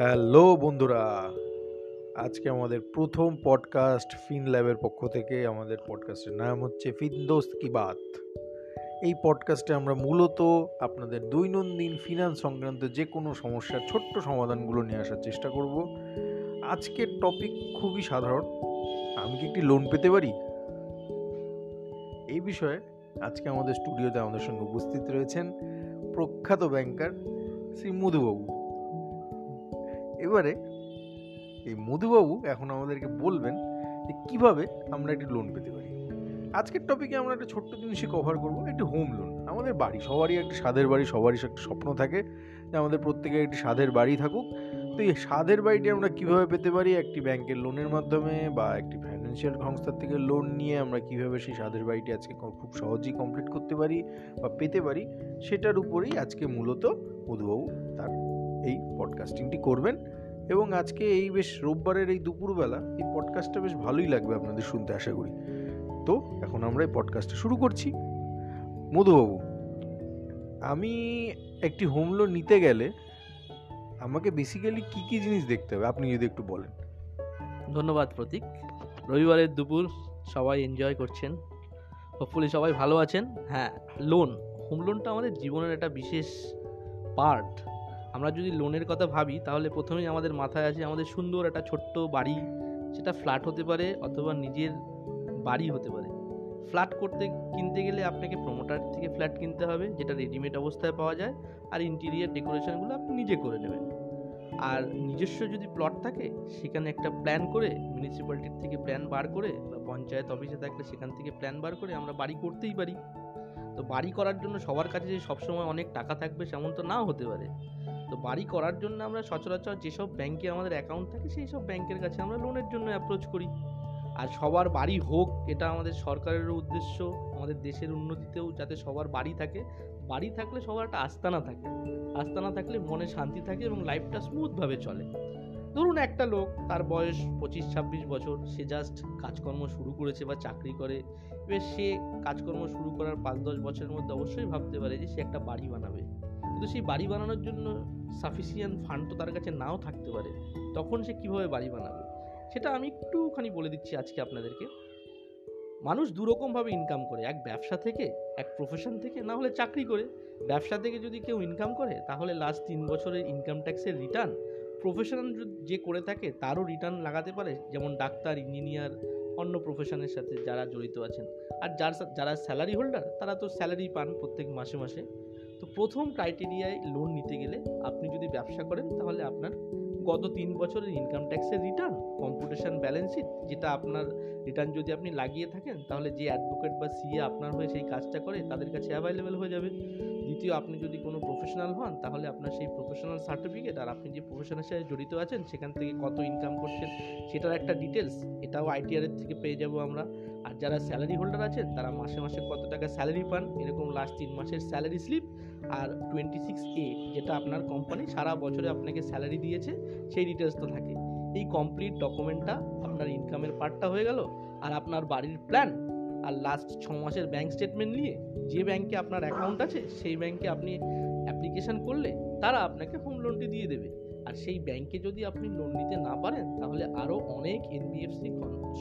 Hello বন্ধুরা, আজকে আমাদের প্রথম পডকাস্ট ফিন ল্যাবের পক্ষ থেকে আমাদের পডকাস্টের নাম হচ্ছে ফিনদোস্ত কি বাত এই পডকাস্টে আমরা মূলত আপনাদের দৈনন্দিন ফিনান্স সংক্রান্ত যে কোনো সমস্যার ছোট্ট সমাধানগুলো নিয়ে আসার চেষ্টা করব। আজকের টপিক খুবই সাধারণ, আমি কি একটি লোন পেতে পারি? এই বিষয়ে আজকে আমাদের স্টুডিওতে আমাদের সঙ্গে উপস্থিত রয়েছেন প্রখ্যাত ব্যাংকার শ্রী মধুবাবু। এবারে এই মধুবাবু এখন আমাদেরকে বলবেন যে কীভাবে আমরা একটি লোন পেতে পারি। আজকের টপিকে আমরা একটা ছোট্ট জিনিসই কভার করব, একটি হোম লোন আমাদের বাড়ি, সবারই একটা স্বাদের বাড়ি, সবারই একটা স্বপ্ন থাকে যে আমাদের প্রত্যেকের একটি স্বাদের বাড়ি থাকুক। তো এই স্বাদের বাড়িটি আমরা কীভাবে পেতে পারি? একটি ব্যাংকের লোনের মাধ্যমে বা একটি ফাইন্যান্সিয়াল সংস্থার থেকে লোন নিয়ে আমরা কীভাবে সেই স্বাদের বাড়িটি আজকে খুব সহজেই কমপ্লিট করতে পারি বা পেতে পারি, সেটার উপরেই আজকে মূলত মধুবাবু তার এই পডকাস্টিংটি করবেন। এবং আজকে এই বেশ রোববারের এই দুপুরবেলা এই পডকাস্টটা বেশ ভালোই লাগবে আপনাদের শুনতে, আশা করি। তো এখন আমরা এই পডকাস্টটা শুরু করছি। মধুবাবু, আমি একটি হোম লোন নিতে গেলে আমাকে বেসিক্যালি কি কি জিনিস দেখতে হবে? আপনি যদি একটু বলেন। ধন্যবাদ প্রতীক। রবিবারের দুপুর সবাই এনজয় করছেন। হোপফুলি সবাই ভালো আছেন। হ্যাঁ লোন হোম লোনটা আমাদের জীবনের একটা বিশেষ পার্ট আমরা যদি লোনের কথা ভাবি, তাহলে প্রথমেই আমাদের মাথায় আছে আমাদের সুন্দর একটা ছোট্ট বাড়ি। সেটা ফ্ল্যাট হতে পারে অথবা নিজের বাড়ি হতে পারে। ফ্ল্যাট করতে, কিনতে গেলে আপনাকে প্রমোটার থেকে ফ্ল্যাট কিনতে হবে, যেটা রেডিমেড অবস্থায় পাওয়া যায়, আর ইন্টেরিয়ার ডেকোরেশনগুলো আপনি নিজে করে নেবেন। আর নিজস্ব যদি প্লট থাকে, সেখানে একটা প্ল্যান করে মিউনিসিপ্যালিটির থেকে প্ল্যান বার করে, বা পঞ্চায়েত অফিসে থাকলে সেখান থেকে প্ল্যান বার করে আমরা বাড়ি করতেই পারি। তো বাড়ি করার জন্য সবার কাছে যে সবসময় অনেক টাকা থাকবে, সেমন তো নাও হতে পারে। তো বাড়ি করার জন্য আমরা সচরাচর যেসব ব্যাংকে আমাদের অ্যাকাউন্ট থাকে, সেই সব ব্যাংকের কাছে আমরা লোনের জন্য অ্যাপ্রোচ করি। আর সবার বাড়ি হোক, এটা আমাদের সরকারেরও উদ্দেশ্য, আমাদের দেশের উন্নতিতেও যাতে সবার বাড়ি থাকে। বাড়ি থাকলে সবার একটা আস্তানা থাকে। আস্তানা থাকলে মনে শান্তি থাকে এবং লাইফটা স্মুথভাবে চলে। ধরুন একটা লোক, তার বয়স পঁচিশ ছাব্বিশ বছর, সে জাস্ট কাজকর্ম শুরু করেছে বা চাকরি করে। এবার সে কাজকর্ম শুরু করার পাঁচ দশ বছরের মধ্যে অবশ্যই ভাবতে পারে যে সে একটা বাড়ি বানাবে। কিন্তু সেই বাড়ি বানানোর জন্য সাফিসিয়েন্ট ফান্ড তো তার কাছে নাও থাকতে পারে, তখন সে কীভাবে বাড়ি বানাবে? সেটা আমি একটুখানি বলে দিচ্ছি আজকে আপনাদেরকে। মানুষ দুরকমভাবে ইনকাম করে, এক ব্যবসা থেকে, এক প্রফেশন থেকে, না হলে চাকরি করে। ব্যবসা থেকে যদি কেউ ইনকাম করে, তাহলে লাস্ট তিন বছরের ইনকাম ট্যাক্সের রিটার্ন প্রফেশনাল যে করে থাকে, তারও রিটার্ন লাগাতে পারে। যেমন ডাক্তার ইঞ্জিনিয়ার অন্য প্রফেশনের সাথে যারা জড়িত আছেন। আর যার যারা স্যালারি হোল্ডার তারা তো স্যালারি পান প্রত্যেক মাসে মাসে। তো প্রথম ক্রাইটেরিয়ায় লোন নিতে গেলে আপনি যদি ব্যবসা করেন, তাহলে আপনার গত তিন বছরের ইনকাম ট্যাক্সের রিটার্ন কম্পিটিশন ব্যালেন্স শিট যেটা আপনার রিটার্ন যদি আপনি লাগিয়ে থাকেন, তাহলে যে অ্যাডভোকেট বা সিএ আপনার হয়ে সেই কাজটা করে, তাদের কাছে অ্যাভেলেবেল হয়ে যাবে। দ্বিতীয়, আপনি যদি কোনো প্রফেশনাল হন, তাহলে আপনার সেই প্রফেশনাল সার্টিফিকেট আর আপনি যে প্রফেশনের সাথে জড়িত আছেন, সেখান থেকে কত ইনকাম করছেন, সেটার একটা ডিটেলস এটাও আইটিআরের থেকে পেয়ে যাব আমরা। আর যারা স্যালারি হোল্ডার আছেন, তারা মাসে মাসে কত টাকা স্যালারি পান? এরকম লাস্ট তিন মাসের স্যালারি স্লিপ আর টোয়েন্টি সিক্স এ যেটা আপনার কোম্পানি সারা বছরে আপনাকে স্যালারি দিয়েছে, সেই ডিটেলস তো থাকে। এই কমপ্লিট ডকুমেন্টটা আপনার ইনকামের পার্টটা হয়ে গেল। আর আপনার বাড়ির প্ল্যান আর লাস্ট ছ মাসের ব্যাঙ্ক স্টেটমেন্ট নিয়ে যে ব্যাংকে আপনার অ্যাকাউন্ট আছে, সেই ব্যাংকে আপনি অ্যাপ্লিকেশন করলে তারা আপনাকে হোম লোনটি দিয়ে দেবে। আর সেই ব্যাংকে যদি আপনি লোন নিতে না পারেন, তাহলে আরও অনেক এনবিএফসি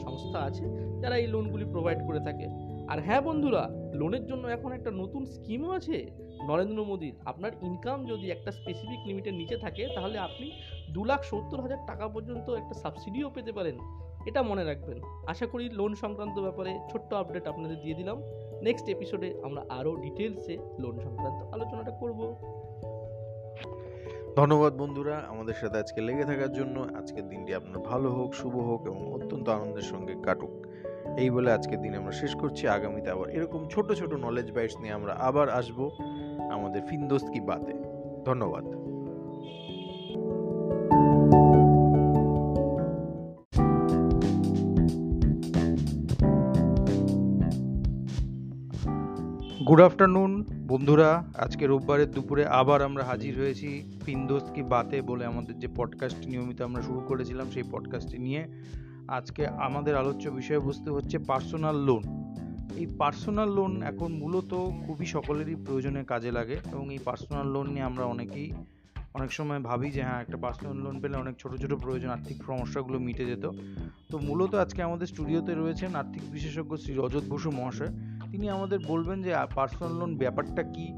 সংস্থা আছে যারা এই লোনগুলি প্রোভাইড করে থাকে। আর হ্যাঁ বন্ধুরা লোনের জন্য এখন একটা নতুন স্কিমও আছে। নরেন্দ্র মোদীর, আপনার ইনকাম যদি একটা স্পেসিফিক লিমিটের নিচে থাকে, তাহলে আপনি দু লাখ সত্তর হাজার টাকা পর্যন্ত একটা সাবসিডিও পেতে পারেন। এটা মনে রাখবেন। আশা করি লোন সংক্রান্ত ব্যাপারে ছোট্ট আপডেট আপনাদের দিয়ে দিলাম। নেক্সট এপিসোডে আমরা আরও ডিটেলসে লোন সংক্রান্ত আলোচনাটা করব। ধন্যবাদ বন্ধুরা, আমাদের সাথে আজকে লেগে থাকার জন্য। আজকের দিনটি আপনার ভালো হোক, শুভ হোক এবং অত্যন্ত আনন্দের সঙ্গে কাটুক। এই বলে আজকের দিন আমরা শেষ করছি। আগামীতে আবার এরকম ছোট ছোট নলেজ বাইটস নিয়ে আমরা আবার আসব আমাদের ফিন্দোস্ত কি ধন্যবাদ। গুড আফটারনুন বন্ধুরা। আজকে রোববারের দুপুরে আবার আমরা হাজির হয়েছি ফিন্দোস্ত কি বাতে বলে আমাদের যে পডকাস্ট নিয়মিত আমরা শুরু করেছিলাম সেই পডকাস্টটি নিয়ে। আজকে আমাদের আলোচ্য বিষয়বস্তু হচ্ছে পার্সোনাল লোন এই পার্সোনাল লোন এখন মূলত খুবই সকলেরই প্রয়োজনে কাজে লাগে এবং এই পার্সোনাল লোন নিয়ে আমরা অনেকেই অনেক সময় ভাবি যে হ্যাঁ একটা পার্সোনাল লোন পেলে অনেক ছোট ছোট প্রয়োজন, আর্থিক সমস্যাগুলো মিটে যেত। তো মূলত আজকে আমাদের স্টুডিওতে রয়েছেন আর্থিক বিশেষজ্ঞ শ্রী রজত বসু মহাশয়। তিনি আমাদের বলবেন যে পার্সোনাল লোন ব্যাপারটা কি?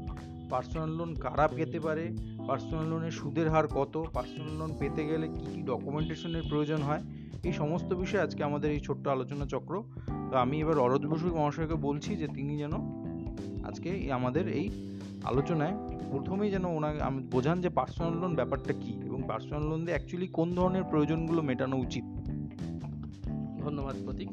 পার্সোনাল লোন কারা পেতে পারে? পার্সোনাল লোনের সুদের হার কত? পার্সোনাল লোন পেতে গেলে কী কী ডকুমেন্টেশনের প্রয়োজন হয়? এই সমস্ত বিষয়ে আজকে আমাদের এই ছোট্ট আলোচনা চক্র। তো আমি এবার অরজ বসু মহাশয়কে বলছি যে, তিনি যেন আজকে আমাদের এই আলোচনায় প্রথমেই যেন ওনাকে আমি, বোঝান যে পার্সোনাল লোন ব্যাপারটা কি এবং পার্সোনাল লোন দিয়ে অ্যাকচুয়ালি কোন ধরনের প্রয়োজনগুলো মেটানো উচিত। ধন্যবাদ প্রতীক।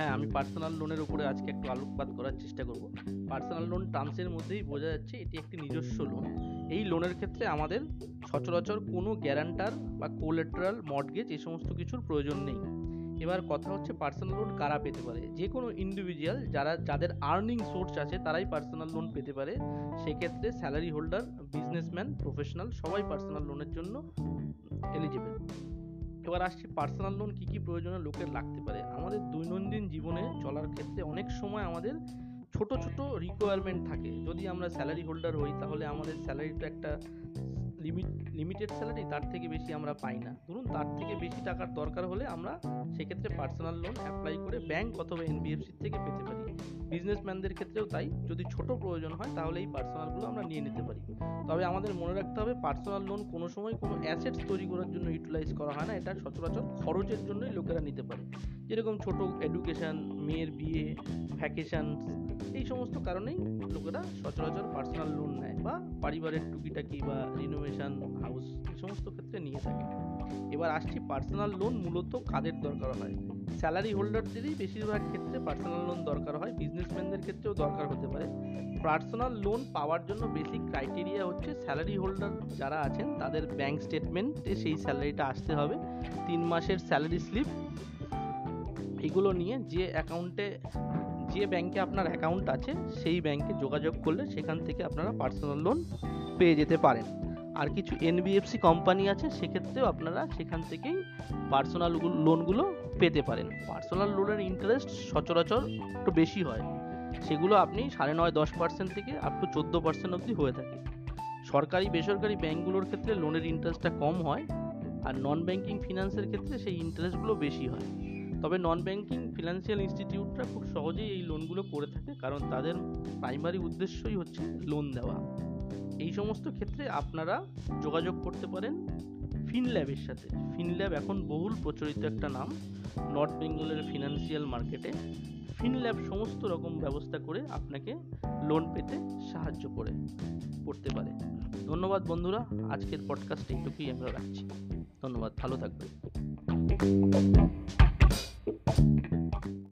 হ্যাঁ আমি পার্সোনাল লোনের উপরে আজকে একটু আলোকপাত করার চেষ্টা করব। পার্সোনাল লোন টার্মসের মধ্যেই বোঝা যাচ্ছে এটি একটি নিজস্ব লোন এই লোনের ক্ষেত্রে আমাদের সচরাচর কোনো গ্যারান্টার বা কোলেট্রাল মর্টগেজ এই সমস্ত কিছুর প্রয়োজন নেই। এবার কথা হচ্ছে পার্সোনাল লোন কারা পেতে পারে? যে কোনো ইন্ডিভিজুয়াল যারা, যাদের আর্নিং সোর্স আছে, তারাই পার্সোনাল লোন পেতে পারে। সেক্ষেত্রে স্যালারি হোল্ডার বিজনেসম্যান প্রফেশনাল সবাই পার্সোনাল লোনের জন্য এলিজিবল এবার আসছি পার্সোনাল লোন কী কী প্রয়োজনে লোকের লাগতে পারে। আমাদের দৈনন্দিন জীবনে চলার ক্ষেত্রে অনেক সময় আমাদের ছোট ছোট রিকোয়ারমেন্ট থাকে। যদি আমরা স্যালারি হোল্ডার হই, তাহলে আমাদের স্যালারিটা একটা লিমিট লিমিটেড স্যালারি তার থেকে বেশি আমরা পাই না। ধরুন তার থেকে বেশি টাকার দরকার হলে আমরা সেক্ষেত্রে পার্সোনাল লোন অ্যাপ্লাই করে ব্যাংক অথবা এনবিএফসি থেকে পেতে পারি। বিজনেসম্যানদের ক্ষেত্রেও তাই। যদি ছোট প্রয়োজন হয় তাহলে এই পার্সোনালগুলো আমরা নিয়ে নিতে পারি। তবে আমাদের মনে রাখতে হবে পার্সোনাল লোন কোনো সময় কোনো অ্যাসেটস তৈরি করার জন্য ইউটিলাইজ করা হয় না। এটা সচরাচর খরচের জন্যই লোকেরা নিতে পারে। যেরকম ছোট এডুকেশন মেয়ের বিয়ে ভ্যাকেশন এই সমস্ত কারণেই লোকেরা সচরাচর পার্সোনাল লোন নেয়। বা পরিবারের টুকিটাকি বা রিনোভেশন হাউস এই সমস্ত ক্ষেত্রে নিয়ে থাকে। এবার আসছি পার্সোনাল লোন মূলত কাদের দরকার হয়? স্যালারি হোল্ডারদেরই বেশিরভাগ ক্ষেত্রে পার্সোনাল লোন দরকার হয় বিজনেসম্যানদের ক্ষেত্রেও দরকার হতে পারে। পার্সোনাল লোন পাওয়ার জন্য বেসিক ক্রাইটেরিয়া হচ্ছে স্যালারি হোল্ডার যারা আছেন, তাদের ব্যাংক স্টেটমেন্টে সেই স্যালারিটা আসতে হবে। তিন মাসের স্যালারি স্লিপ এগুলো নিয়ে যে অ্যাকাউন্টে যে ব্যাংকে আপনার অ্যাকাউন্ট আছে, সেই ব্যাংকে যোগাযোগ করলে সেখান থেকে আপনারা পার্সোনাল লোন পেয়ে যেতে পারেন। আর কিছু এনবিএফসি কোম্পানি আছে, সেক্ষেত্রেও আপনারা সেখান থেকেই পার্সোনাল লোনগুলো পেতে পারেন। পার্সোনাল লোনের ইন্টারেস্ট সচরাচর একটু বেশি হয়। সেগুলো আপনি সাড়ে নয়, দশ পার্সেন্ট থেকে আপ চোদ্দ পার্সেন্ট অবধি হয়ে থাকে। সরকারি, বেসরকারি ব্যাংকগুলোর ক্ষেত্রে লোনের ইন্টারেস্টটা কম হয়। আর নন ব্যাংকিং ফিনান্সের ক্ষেত্রে সেই ইন্টারেস্টগুলো বেশি হয়। তবে নন ব্যাংকিং ফিনান্সিয়াল ইনস্টিটিউটরা খুব সহজেই এই লোনগুলো করে থাকে। কারণ তাদের প্রাইমারি উদ্দেশ্যই হচ্ছে লোন দেওয়া। এই সমস্ত ক্ষেত্রে আপনারা যোগাযোগ করতে পারেন ফিনল্যাবের সাথে। ফিনল্যাব এখন বহুল প্রচলিত একটা নাম নর্থ বেঙ্গলের ফিনান্সিয়াল মার্কেটে ফিনল্যাব সমস্ত রকম ব্যবস্থা করে আপনাকে লোন পেতে সাহায্য করে, করতে পারে। ধন্যবাদ বন্ধুরা, আজকের পডকাস্ট এইটুকুই আমরা রাখছি। ধন্যবাদ, ভালো থাকবেন।